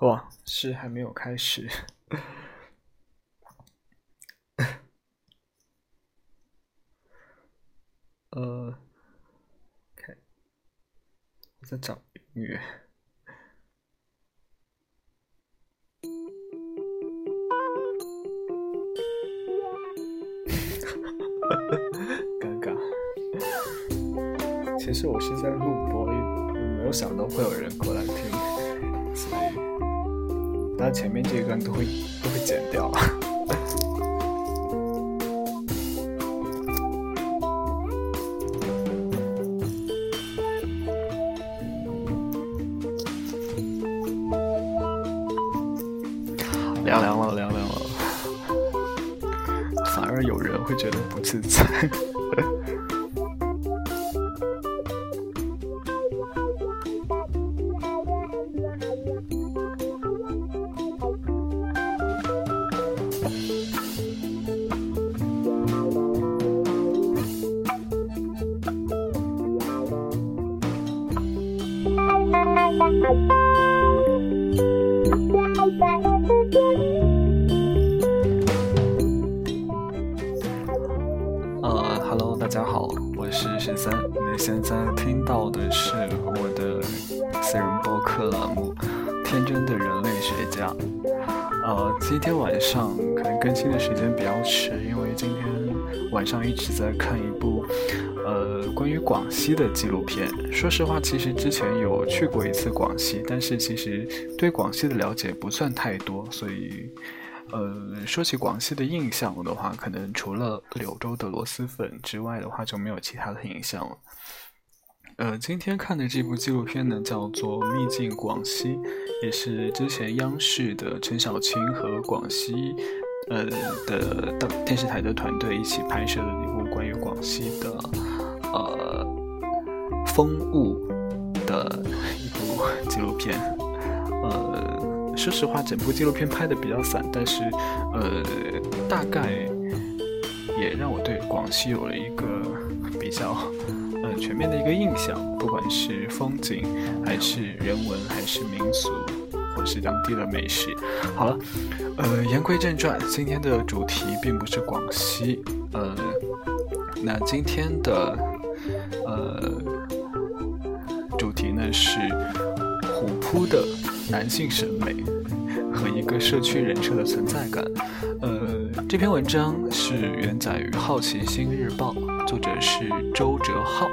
哇，是还没有开始。呃，看，我在找音乐。尴尬。其实我是在录播，没有想到会有人过来听，所以，那前面这一段都会都会剪掉。天真的人类学家》。呃，今天晚上可能更新的时间比较迟，因为今天晚上一直在看一部呃关于广西的纪录片。说实话，其实之前有去过一次广西，但是其实对广西的了解不算太多，所以。呃，说起广西的印象的话，可能除了柳州的螺蛳粉之外的话，就没有其他的印象了。呃，今天看的这部纪录片呢，叫做《秘境广西》，也是之前央视的陈小青和广西呃的电视台的团队一起拍摄的一部关于广西的呃风物的一部纪录片，呃。说实话，整部纪录片拍的比较散，但是，呃，大概也让我对广西有了一个比较，呃，全面的一个印象。不管是风景，还是人文，还是民俗，或是当地的美食。好了，呃，言归正传，今天的主题并不是广西，呃，那今天的，呃，主题呢是虎扑的。男性审美和一个社区人设的存在感。呃，这篇文章是原载于《好奇心日报》，作者是周哲浩。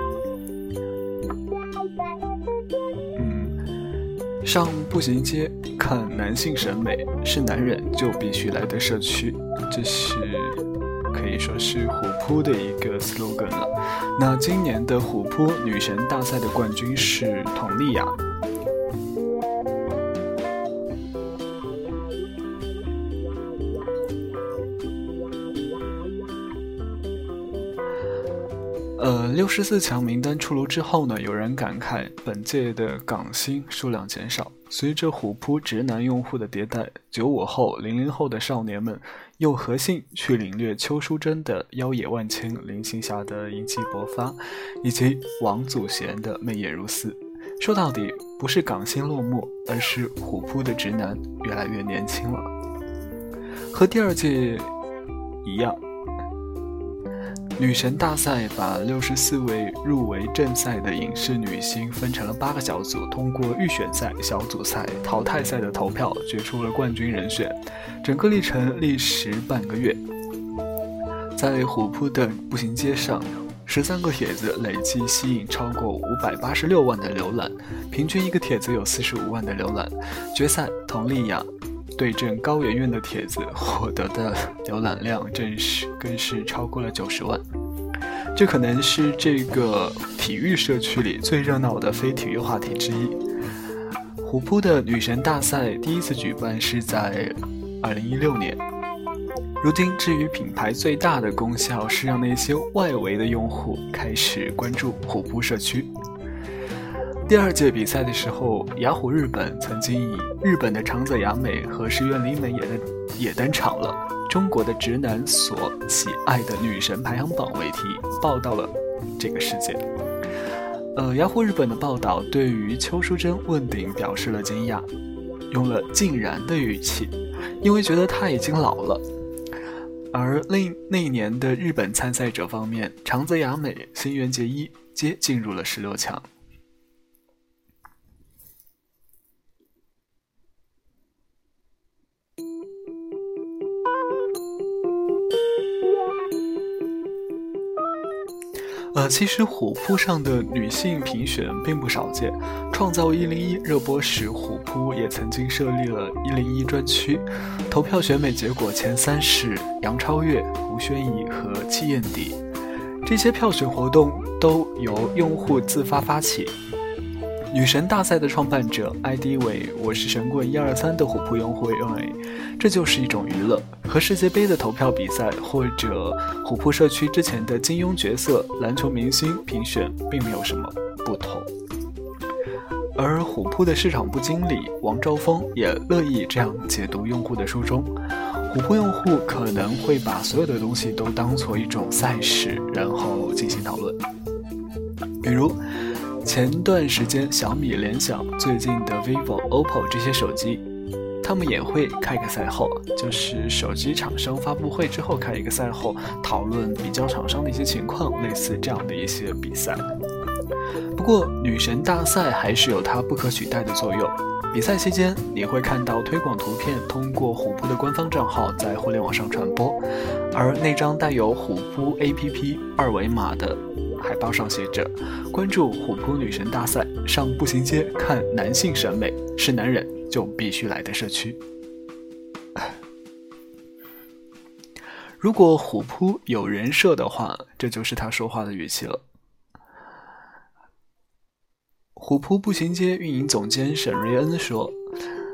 嗯，上步行街看男性审美是男人就必须来的社区，这是可以说是虎扑的一个 slogan 了。那今年的虎扑女神大赛的冠军是佟丽娅。六十四强名单出炉之后呢，有人感慨本届的港星数量减少。随着虎扑直男用户的迭代，九五后、零零后的少年们又何幸去领略邱淑贞的妖冶万千、林青霞的英气勃发，以及王祖贤的媚眼如丝？说到底，不是港星落寞，而是虎扑的直男越来越年轻了。和第二届一样。女神大赛把六十四位入围正赛的影视女星分成了八个小组，通过预选赛、小组赛、淘汰赛的投票决出了冠军人选。整个历程历时半个月，在虎扑的步行街上，十三个帖子累计吸引超过五百八十六万的浏览，平均一个帖子有四十五万的浏览。决赛，佟丽娅。对阵高圆圆的帖子 获得的浏览量，正是更是超过了九十万。这可能是这个体育社区里最热闹的非体育话题之一。虎扑的女神大赛第一次举办是在二零一六年。如今，至于品牌最大的功效是让那些外围的用户开始关注虎扑社区。第二届比赛的时候，雅虎日本曾经以日本的长泽雅美和石原里美也的也登场了，中国的直男所喜爱的女神排行榜为题报道了这个事件。呃，雅虎日本的报道对于邱淑贞问鼎表示了惊讶。用了竟然的语气，因为觉得他已经老了。而另那一年的日本参赛者方面，长泽雅美、新垣结衣皆进入了十六强。呃，其实虎扑上的女性评选并不少见。创造一零一热播时，虎扑也曾经设立了一零一专区，投票选美结果前三是杨超越、吴宣仪和戚燕迪。这些票选活动都由用户自发发起。女神大赛的创办者 ID 为“我是神棍一二三”的虎扑用户认为，这就是一种娱乐，和世界杯的投票比赛或者虎扑社区之前的金庸角色、篮球明星评选并没有什么不同。而虎扑的市场部经理王兆峰也乐意这样解读用户的初衷：虎扑用户可能会把所有的东西都当做一种赛事，然后进行讨论，比如。前段时间，小米、联想最近的 vivo、oppo 这些手机，他们也会开个赛后，就是手机厂商发布会之后开一个赛后，讨论比较厂商的一些情况，类似这样的一些比赛。不过，女神大赛还是有它不可取代的作用。比赛期间，你会看到推广图片通过虎扑的官方账号在互联网上传播，而那张带有虎扑 APP 二维码的。海报上写着：“关注虎扑女神大赛，上步行街看男性审美，是男人就必须来的社区。”如果虎扑有人设的话，这就是他说话的语气了。虎扑步行街运营总监沈瑞恩说：“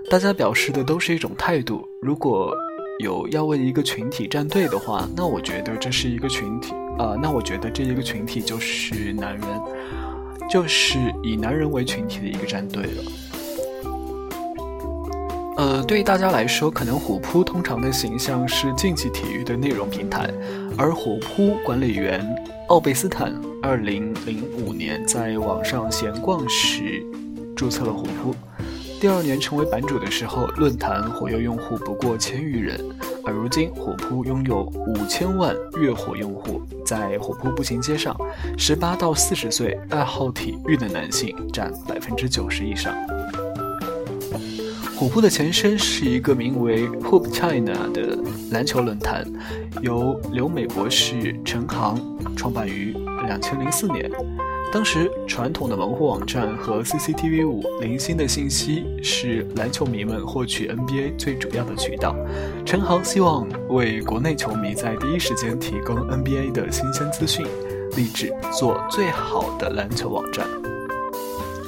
大家表示的都是一种态度，如果有要为一个群体站队的话，那我觉得这是一个群体。”呃，那我觉得这一个群体就是男人，就是以男人为群体的一个战队了。呃，对于大家来说，可能虎扑通常的形象是竞技体育的内容平台，而虎扑管理员奥贝斯坦二零零五年在网上闲逛时注册了虎扑。第二年成为版主的时候，论坛活跃用户不过千余人，而如今虎扑拥有五千万月活用户，在虎扑步行街上，十八到四十岁爱好体育的男性占百分之九十以上。虎扑的前身是一个名为 Hoop China 的篮球论坛，由留美博士陈航创办于两千零四年。当时，传统的门户网站和 CCTV 五零星的信息是篮球迷们获取 NBA 最主要的渠道。陈航希望为国内球迷在第一时间提供 NBA 的新鲜资讯，立志做最好的篮球网站。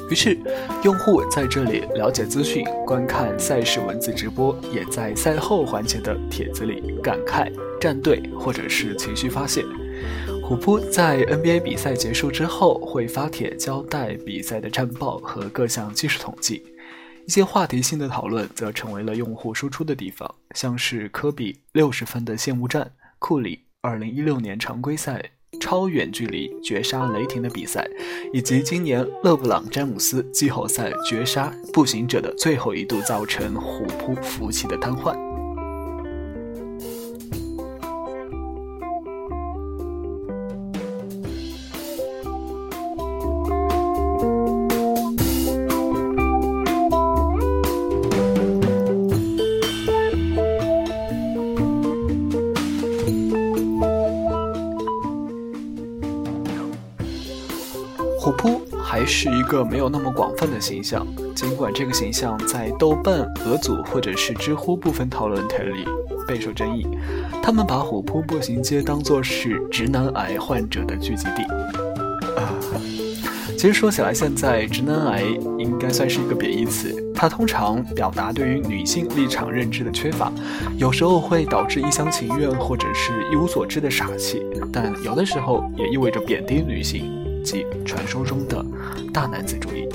于是，用户在这里了解资讯、观看赛事文字直播，也在赛后环节的帖子里感慨战队或者是情绪发泄。虎扑在 NBA 比赛结束之后会发帖交代比赛的战报和各项技术统计，一些话题性的讨论则成为了用户输出的地方，像是科比六十分的谢幕战、库里二零一六年常规赛超远距离绝杀雷霆的比赛，以及今年勒布朗詹姆斯季后赛绝杀步行者的最后一度造成虎扑服务器的瘫痪。是一个没有那么广泛的形象，尽管这个形象在豆瓣、俄组或者是知乎部分讨论帖里备受争议。他们把虎扑步行街当作是直男癌患者的聚集地。啊，其实说起来，现在直男癌应该算是一个贬义词，它通常表达对于女性立场认知的缺乏，有时候会导致一厢情愿或者是一无所知的傻气，但有的时候也意味着贬低女性。及传说中的大男子主义，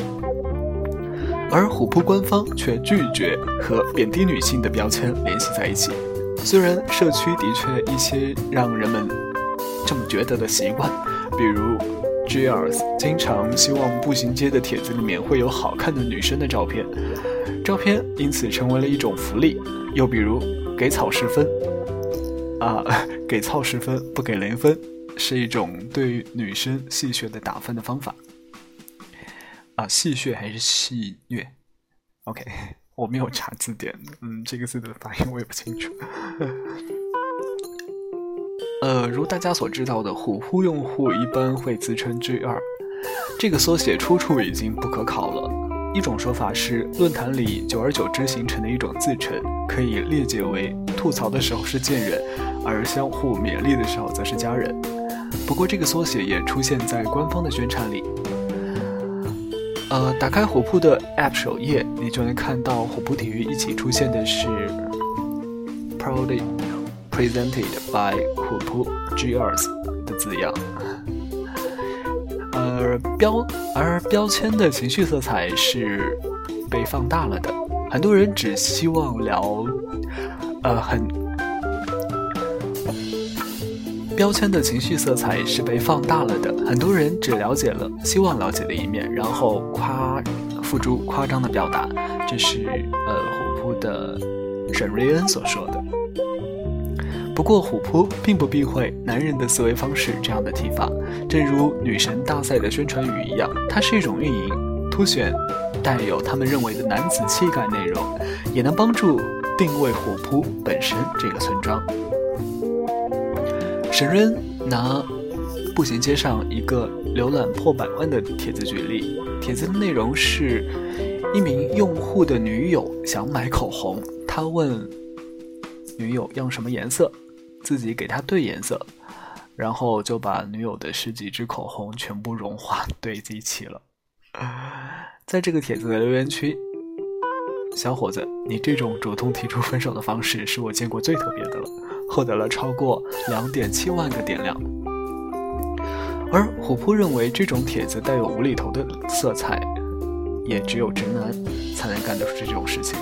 而虎扑官方却拒绝和贬低女性的标签联系在一起。虽然社区的确一些让人们这么觉得的习惯，比如 g r s 经常希望步行街的帖子里面会有好看的女生的照片，照片因此成为了一种福利。又比如给草十分，啊，给草十分不给零分，是一种对女生戏谑的打分的方法。啊，戏谑还是戏虐？OK，我没有查字典，嗯，这个字的发音我也不清楚。呃，如大家所知道的，虎扑用户一般会自称 G 二，这个缩写出处已经不可考了。一种说法是，论坛里久而久之形成的一种自称，可以列解为吐槽的时候是贱人，而相互勉励的时候则是家人。不过，这个缩写也出现在官方的宣传里。呃，打开虎扑的 App 首页，你就能看到虎扑体育一起出现的是 “proudly presented by 虎扑 GRS” 的字样。而标而标签的情绪色彩是被放大了的，很多人只希望聊，呃，很。标签的情绪色彩是被放大了的，很多人只了解了希望了解的一面，然后夸付诸夸张的表达。这是呃虎扑的沈瑞恩所说的。不过虎扑并不避讳男人的思维方式这样的提法，正如女神大赛的宣传语一样，它是一种运营，凸显带有他们认为的男子气概内容，也能帮助定位虎扑本身这个村庄。沈瑞恩拿步行街上一个浏览破百万的帖子举例，帖子的内容是一名用户的女友想买口红，他问女友要什么颜色，自己给他对颜色，然后就把女友的十几支口红全部融化堆积起了。在这个帖子的留言区，小伙子，你这种主动提出分手的方式是我见过最特别的了。获得了超过两点七万个点亮，而虎扑认为这种帖子带有无厘头的色彩，也只有直男才能干得出这种事情。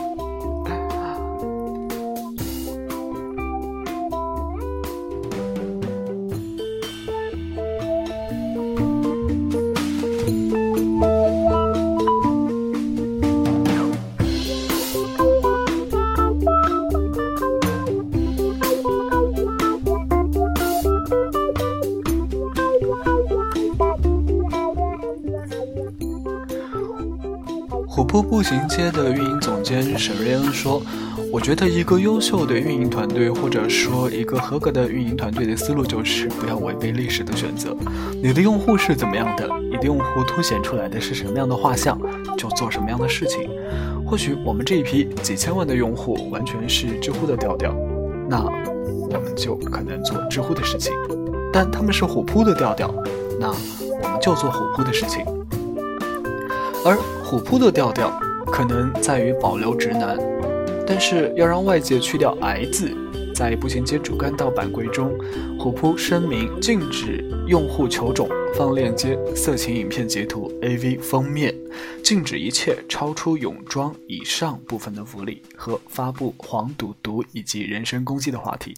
街的运营总监沈瑞恩说：“我觉得一个优秀的运营团队，或者说一个合格的运营团队的思路，就是不要违背历史的选择。你的用户是怎么样的，你的用户凸显出来的是什么样的画像，就做什么样的事情。或许我们这一批几千万的用户完全是知乎的调调，那我们就可能做知乎的事情；但他们是虎扑的调调，那我们就做虎扑的事情。”而虎扑的调调可能在于保留直男，但是要让外界去掉“癌”字。在步行街主干道版规中，虎扑声明禁止用户求种、放链接、色情影片截图、AV 封面，禁止一切超出泳装以上部分的福利和发布黄赌毒以及人身攻击的话题。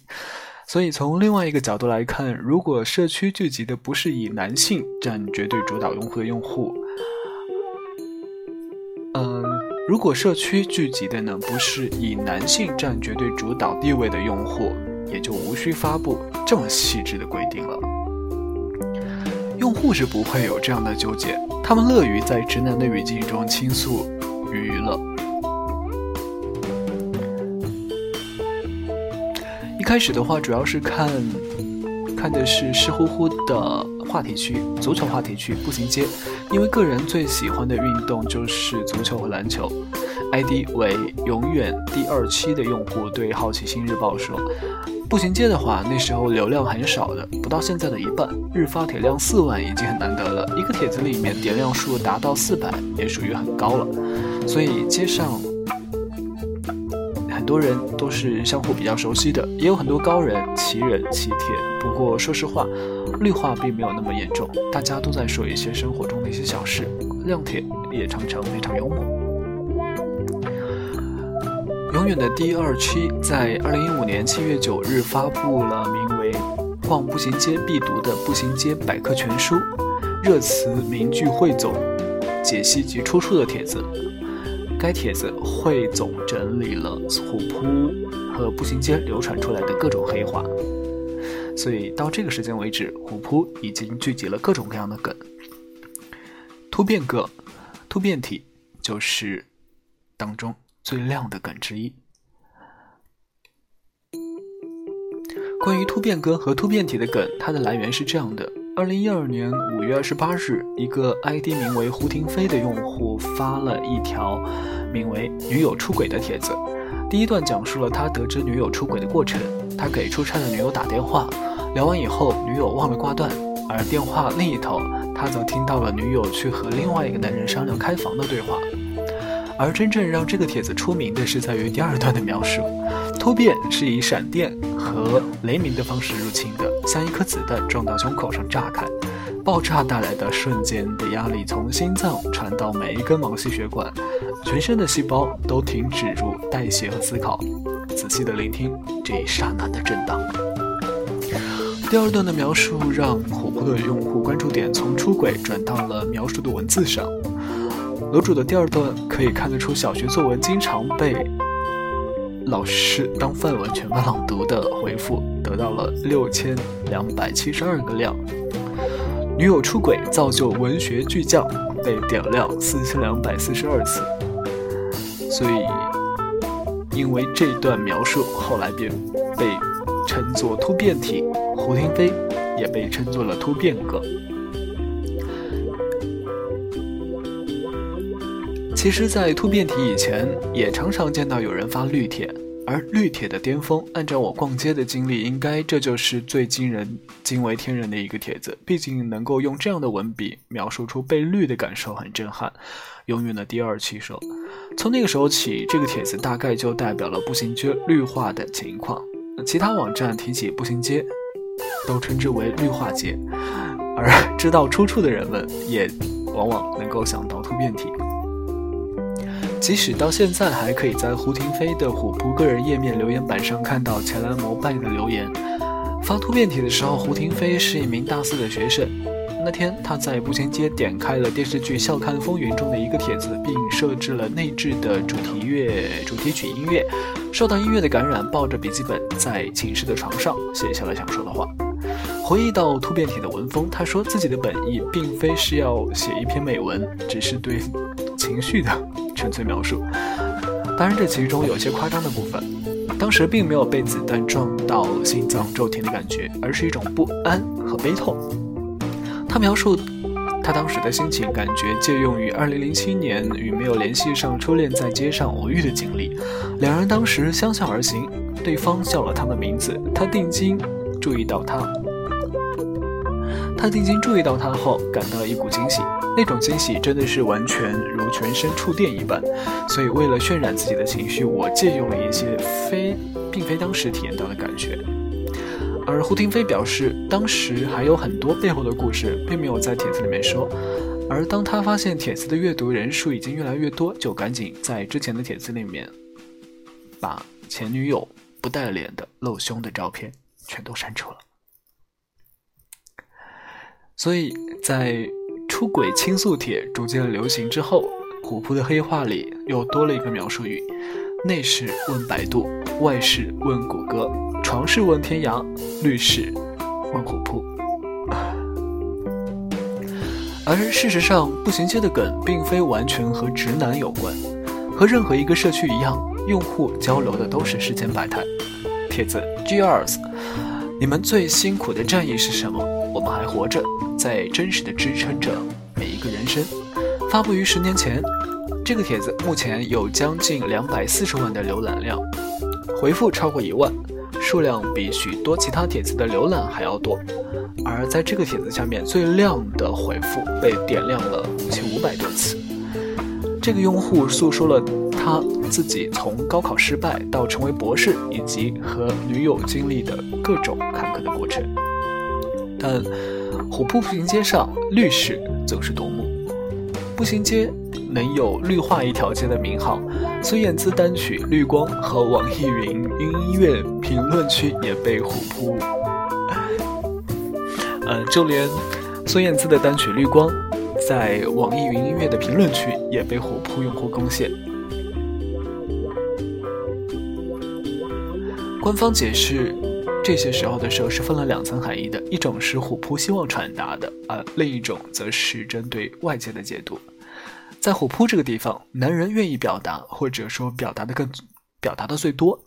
所以，从另外一个角度来看，如果社区聚集的不是以男性占绝对主导用户的用户，如果社区聚集的呢不是以男性占绝对主导地位的用户，也就无需发布这么细致的规定了。用户是不会有这样的纠结，他们乐于在直男的语境中倾诉与娱乐。一开始的话，主要是看，看的是湿乎乎的。话题区，足球话题区，步行街，因为个人最喜欢的运动就是足球和篮球。ID 为永远第二期的用户对好奇心日报说：“步行街的话，那时候流量很少的，不到现在的一半，日发帖量四万已经很难得了。一个帖子里面点亮数达到四百，也属于很高了。所以街上很多人都是相互比较熟悉的，也有很多高人、奇人、奇帖。不过说实话。”绿化并没有那么严重，大家都在说一些生活中的一些小事。亮帖也常常非常幽默。永远的第二期在二零一五年七月九日发布了名为《逛步行街必读的步行街百科全书》，热词名句汇总、解析及出处的帖子。该帖子汇总整理了虎扑和步行街流传出来的各种黑话，所以到这个时间为止，虎扑已经聚集了各种各样的梗。突变个、突变体就是当中最亮的梗之一。关于突变哥和突变体的梗，它的来源是这样的：二零一二年五月二十八日，一个 ID 名为胡婷飞的用户发了一条名为“女友出轨”的帖子。第一段讲述了他得知女友出轨的过程。他给出差的女友打电话，聊完以后，女友忘了挂断，而电话另一头，他则听到了女友去和另外一个男人商量开房的对话。而真正让这个帖子出名的是在于第二段的描述：突变是以闪电和雷鸣的方式入侵的，像一颗子弹撞到胸口上炸开，爆炸带来的瞬间的压力从心脏传到每一根毛细血管，全身的细胞都停止入代谢和思考。仔细的聆听这一刹那的震荡。第二段的描述让虎扑的用户关注点从出轨转到了描述的文字上。楼主的第二段可以看得出，小学作文经常被老师当范文全班朗读的回复得到了六千两百七十二个亮。女友出轨造就文学巨匠被点亮四千两百四十二次。所以，因为这段描述，后来便被称作突变体。胡天飞也被称作了突变哥。其实，在突变体以前，也常常见到有人发绿帖，而绿帖的巅峰，按照我逛街的经历，应该这就是最惊人、惊为天人的一个帖子。毕竟能够用这样的文笔描述出被绿的感受，很震撼，永远的第二气手。从那个时候起，这个帖子大概就代表了步行街绿化的情况。其他网站提起步行街，都称之为绿化街，而知道出处的人们，也往往能够想到突变体。即使到现在，还可以在胡廷飞的虎扑个人页面留言板上看到前来膜拜的留言。发突变体的时候，胡廷飞是一名大四的学生。那天，他在步行街点开了电视剧《笑看风云》中的一个帖子，并设置了内置的主题乐、主题曲音乐。受到音乐的感染，抱着笔记本在寝室的床上写下了想说的话。回忆到突变体的文风，他说自己的本意并非是要写一篇美文，只是对情绪的。纯粹描述，当然这其中有些夸张的部分。当时并没有被子弹撞到心脏骤停的感觉，而是一种不安和悲痛。他描述他当时的心情，感觉借用于2007年与没有联系上初恋在街上偶遇的经历。两人当时相向而行，对方叫了他的名字，他定睛注意到他。他定睛注意到他后，感到一股惊喜。那种惊喜真的是完全如全身触电一般。所以，为了渲染自己的情绪，我借用了一些非并非当时体验到的感觉。而胡廷飞表示，当时还有很多背后的故事，并没有在帖子里面说。而当他发现帖子的阅读人数已经越来越多，就赶紧在之前的帖子里面把前女友不带脸的露胸的照片全都删除了。所以在出轨倾诉帖逐渐流行之后，虎扑的黑话里又多了一个描述语：内事问百度，外事问谷歌，床事问天涯，律师问虎扑。而事实上，步行街的梗并非完全和直男有关，和任何一个社区一样，用户交流的都是世间百态。帖子 G 二，你们最辛苦的战役是什么？我们还活着。在真实的支撑着每一个人生。发布于十年前，这个帖子目前有将近两百四十万的浏览量，回复超过一万，数量比许多其他帖子的浏览还要多。而在这个帖子下面最亮的回复被点亮了五千五百多次。这个用户诉说了他自己从高考失败到成为博士，以及和女友经历的各种坎坷的过程。但虎扑步行街上绿史总是夺目。步行街能有绿化一条街的名号孙燕姿单曲绿光和网易云音乐评论区也被虎扑。呃就连孙燕姿的单曲绿光在网易云音乐的评论区也被虎扑用户攻陷。官方解释这些时候的时候是分了两层含义的，一种是虎扑希望传达的，而另一种则是针对外界的解读。在虎扑这个地方，男人愿意表达，或者说表达的更表达的最多，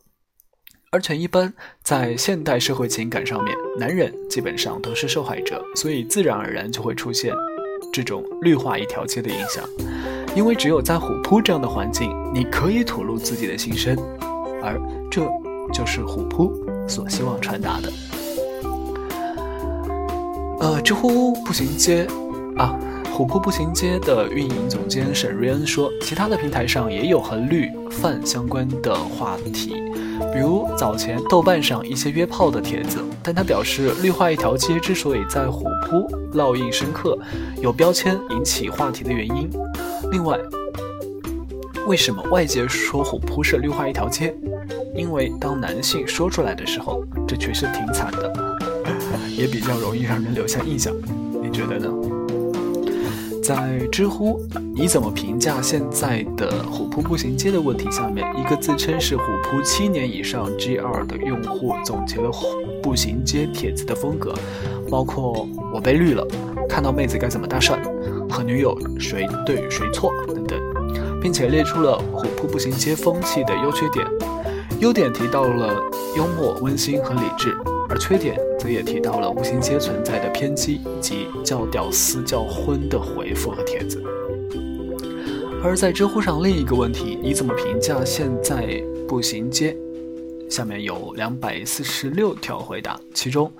而且一般在现代社会情感上面，男人基本上都是受害者，所以自然而然就会出现这种绿化一条街的影响。因为只有在虎扑这样的环境，你可以吐露自己的心声，而这就是虎扑所希望传达的。呃，知乎步行街啊。虎扑步行街的运营总监沈瑞恩说：“其他的平台上也有和绿饭相关的话题，比如早前豆瓣上一些约炮的帖子。但他表示，绿化一条街之所以在虎扑烙印深刻，有标签引起话题的原因。另外，为什么外界说虎扑是绿化一条街？因为当男性说出来的时候，这确实挺惨的，也比较容易让人留下印象。你觉得呢？”在知乎，你怎么评价现在的虎扑步行街的问题？下面一个自称是虎扑七年以上 G2 的用户总结了步行街帖子的风格，包括我被绿了，看到妹子该怎么搭讪，和女友谁对谁错等等，并且列出了虎扑步行街风气的优缺点。优点提到了幽默、温馨和理智。而缺点则也提到了步行街存在的偏激以及较屌丝、较荤的回复和帖子。而在知乎上另一个问题，你怎么评价现在步行街？下面有两百四十六条回答，其中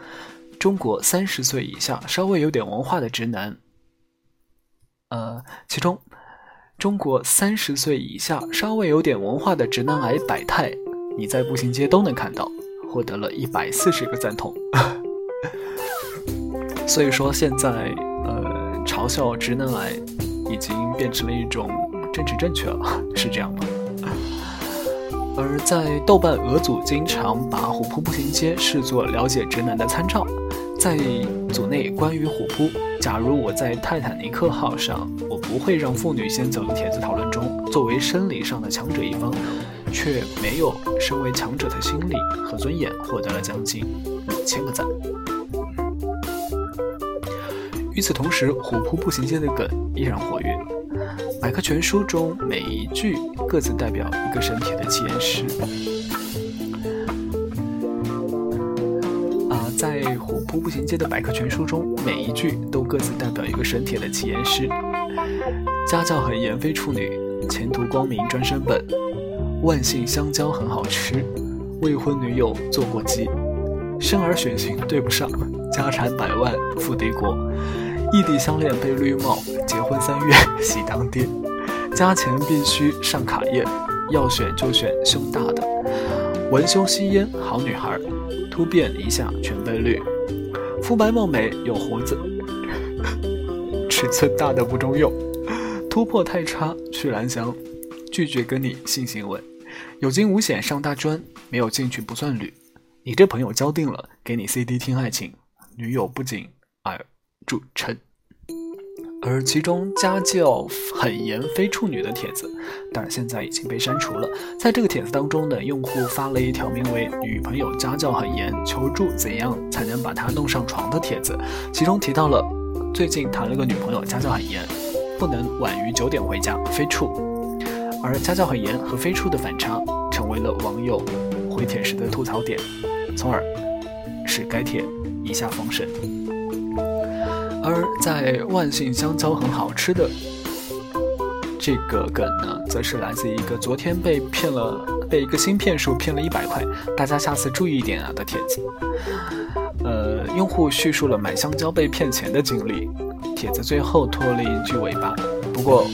中国三十岁以下稍微有点文化的直男，呃，其中中国三十岁以下稍微有点文化的直男癌百态，你在步行街都能看到。获得了一百四十个赞同，所以说现在呃嘲笑直男癌已经变成了一种政治正确了，是这样吗？而在豆瓣俄组经常把虎扑步行街视作了解直男的参照，在组内关于虎扑，假如我在泰坦尼克号上，我不会让妇女先走的帖子讨论中，作为生理上的强者一方。却没有身为强者的心理和尊严，获得了将近五千个赞。与此同时，虎扑步行街的梗依然活跃。百科全书中每一句各自代表一个神帖的起言诗。啊，在虎扑步行街的百科全书中，每一句都各自代表一个神帖的起言诗。家教很严，非处女，前途光明，专升本。万幸香蕉很好吃，未婚女友做过鸡，生儿血型对不上，家产百万富敌国，异地相恋被绿帽，结婚三月喜当爹，加钱必须上卡宴，要选就选胸大的，文胸吸烟好女孩，突变一下全被绿，肤白貌美有胡子，尺寸大的不中用，突破太差去蓝翔，拒绝跟你性行为。有惊无险上大专，没有进去不算旅。你这朋友交定了，给你 CD 听爱情，女友不仅耳著称。而其中家教很严非处女的帖子，但现在已经被删除了。在这个帖子当中呢，用户发了一条名为“女朋友家教很严，求助怎样才能把她弄上床”的帖子，其中提到了最近谈了个女朋友，家教很严，不能晚于九点回家，非处。而家教很严和飞出的反差，成为了网友回帖时的吐槽点，从而使该帖一下封神。而在万幸香蕉很好吃的这个梗呢，则是来自一个昨天被骗了，被一个新骗术骗了一百块，大家下次注意一点啊的帖子。呃，用户叙述了买香蕉被骗钱的经历，帖子最后拖了一句尾巴，不过。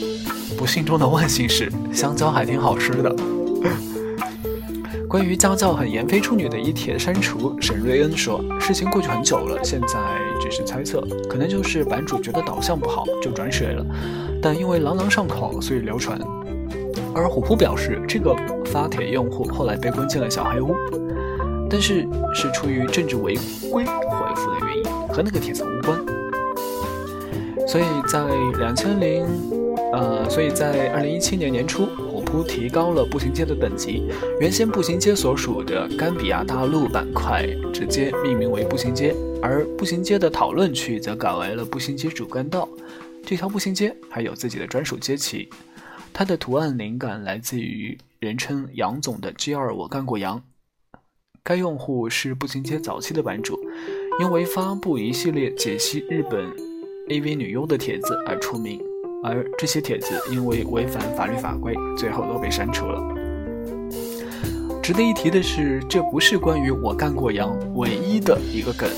不幸中的万幸是，香蕉还挺好吃的。关于家教很严非处女的一帖删除，沈瑞恩说：“事情过去很久了，现在只是猜测，可能就是版主觉得导向不好就转水了。但因为朗朗上口，所以流传。”而虎扑表示，这个发帖用户后来被关进了小黑屋，但是是出于政治违规回复的原因，和那个帖子无关。所以在两千零。呃，所以在二零一七年年初，虎扑提高了步行街的等级，原先步行街所属的甘比亚大陆板块直接命名为步行街，而步行街的讨论区则改为了步行街主干道。这条步行街还有自己的专属街旗，它的图案灵感来自于人称杨总的 G2 我干过杨。该用户是步行街早期的版主，因为发布一系列解析日本 AV 女优的帖子而出名。而这些帖子因为违反法律法规，最后都被删除了。值得一提的是，这不是关于我干过羊唯一的一个梗，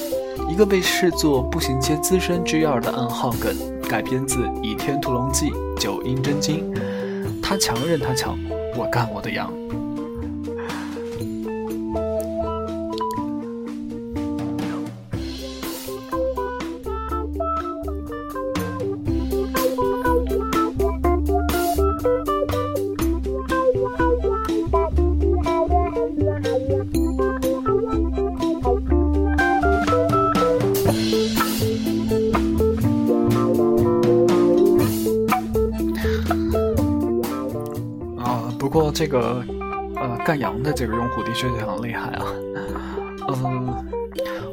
一个被视作步行街资深 G 二的暗号梗，改编自《倚天屠龙记》九阴真经。他强任他强，我干我的羊。虎的确非常厉害啊，嗯，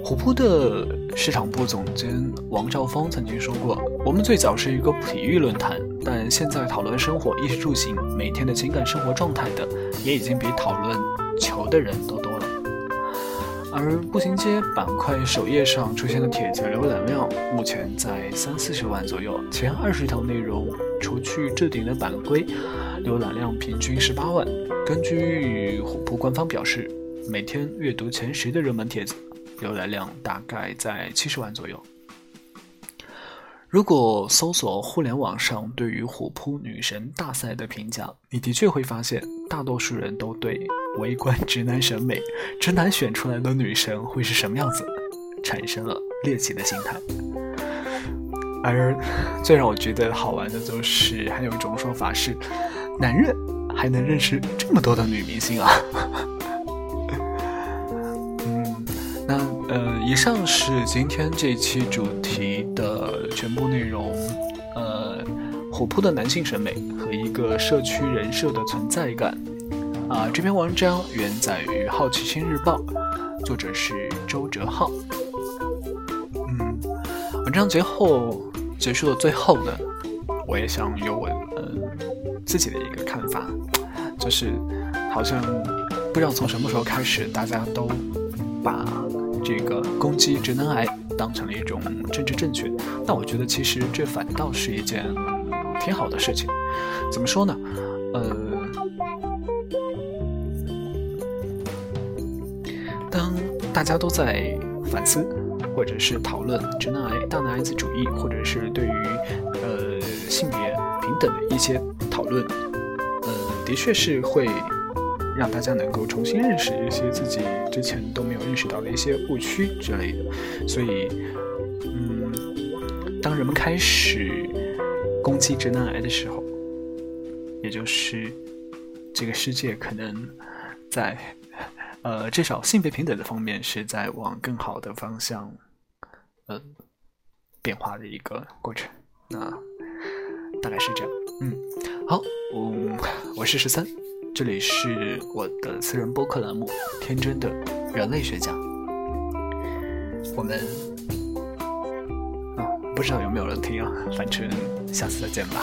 虎扑的市场部总监王兆峰曾经说过，我们最早是一个体育论坛，但现在讨论生活、衣食住行、每天的情感生活状态的，也已经比讨论球的人都多了。而步行街板块首页上出现的帖子浏览量目前在三四十万左右，前二十条内容除去置顶的版规。浏览量平均十八万。根据虎扑官方表示，每天阅读前十的热门帖子，浏览量大概在七十万左右。如果搜索互联网上对于虎扑女神大赛的评价，你的确会发现，大多数人都对围观直男审美、直男选出来的女神会是什么样子，产生了猎奇的心态。而 最让我觉得好玩的就是，还有一种说法是。男人还能认识这么多的女明星啊！嗯，那呃，以上是今天这期主题的全部内容。呃，虎扑的男性审美和一个社区人设的存在感啊，这篇文章原载于《好奇心日报》，作者是周哲浩。嗯，文章最后结束的最后呢，我也想有我呃。自己的一个看法，就是好像不知道从什么时候开始，大家都把这个攻击直男癌当成了一种政治正确。但我觉得其实这反倒是一件挺好的事情。怎么说呢？呃，当大家都在反思或者是讨论直男癌、大男孩子主义，或者是对于呃性别平等的一些。讨论，呃，的确是会让大家能够重新认识一些自己之前都没有认识到的一些误区之类的。所以，嗯，当人们开始攻击直男癌的时候，也就是这个世界可能在呃至少性别平等的方面是在往更好的方向嗯变化的一个过程。那大概是这样，嗯。好，嗯，我是十三，这里是我的私人播客栏目《天真的人类学家》。我们啊，不知道有没有人听啊，反正下次再见吧。